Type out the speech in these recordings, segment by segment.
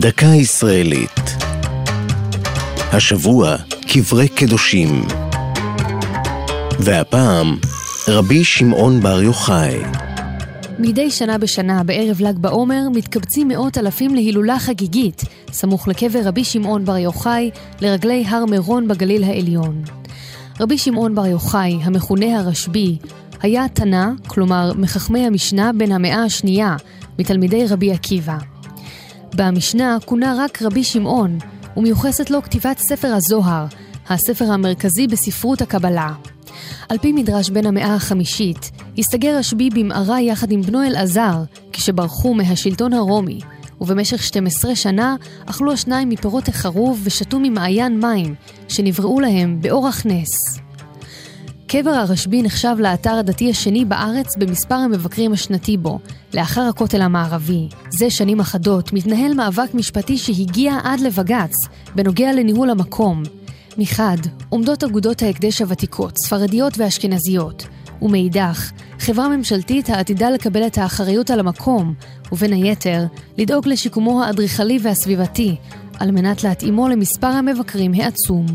דקה ישראלית. השבוע, קברי קדושים. והפעם, רבי שמעון בר יוחאי. מדי שנה בשנה, בערב ל"ג בעומר, מתקבצים מאות אלפים להילולה חגיגית, סמוך לקבר רבי שמעון בר יוחאי, לרגלי הר מירון בגליל העליון. רבי שמעון בר יוחאי, המכונה הרשב"י, היה תנא, כלומר מחכמי המשנה בן המאה השנייה, מתלמידי רבי עקיבא. במשנה כונה רק רבי שמעון, ומיוחסת לו כתיבת ספר הזוהר, הספר המרכזי בספרות הקבלה. על פי מדרש בן המאה החמישית, הסתגר רשב"י במערה יחד עם בנו אלעזר, כשברחו מהשלטון הרומי, ובמשך 12 שנה אכלו השניים מפירות החרוב ושתו ממעיין מים, שנבראו להם באורח נס. קבר הרשב"י נחשב לאתר הדתי השני בארץ במספר המבקרים השנתי בו, לאחר הכותל המערבי. זה שנים אחדות מתנהל מאבק משפטי שהגיע עד לבג"ץ, בנוגע לניהול המקום. מחד, עומדות אגודות ההקדש הוותיקות, ספרדיות ואשכנזיות, ומאידך, חברה ממשלתית העתידה לקבל את האחריות על המקום, ובין היתר, לדאוג לשיקומו האדריכלי והסביבתי, על מנת להתאימו למספר המבקרים העצום.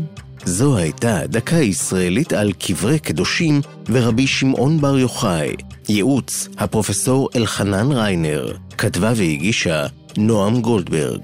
זו הייתה דקה ישראלית על קברי קדושים ורבי שמעון בר יוחאי. ייעוץ הפרופסור אלחנן ריינר. כתבה והגישה נועם גולדברג.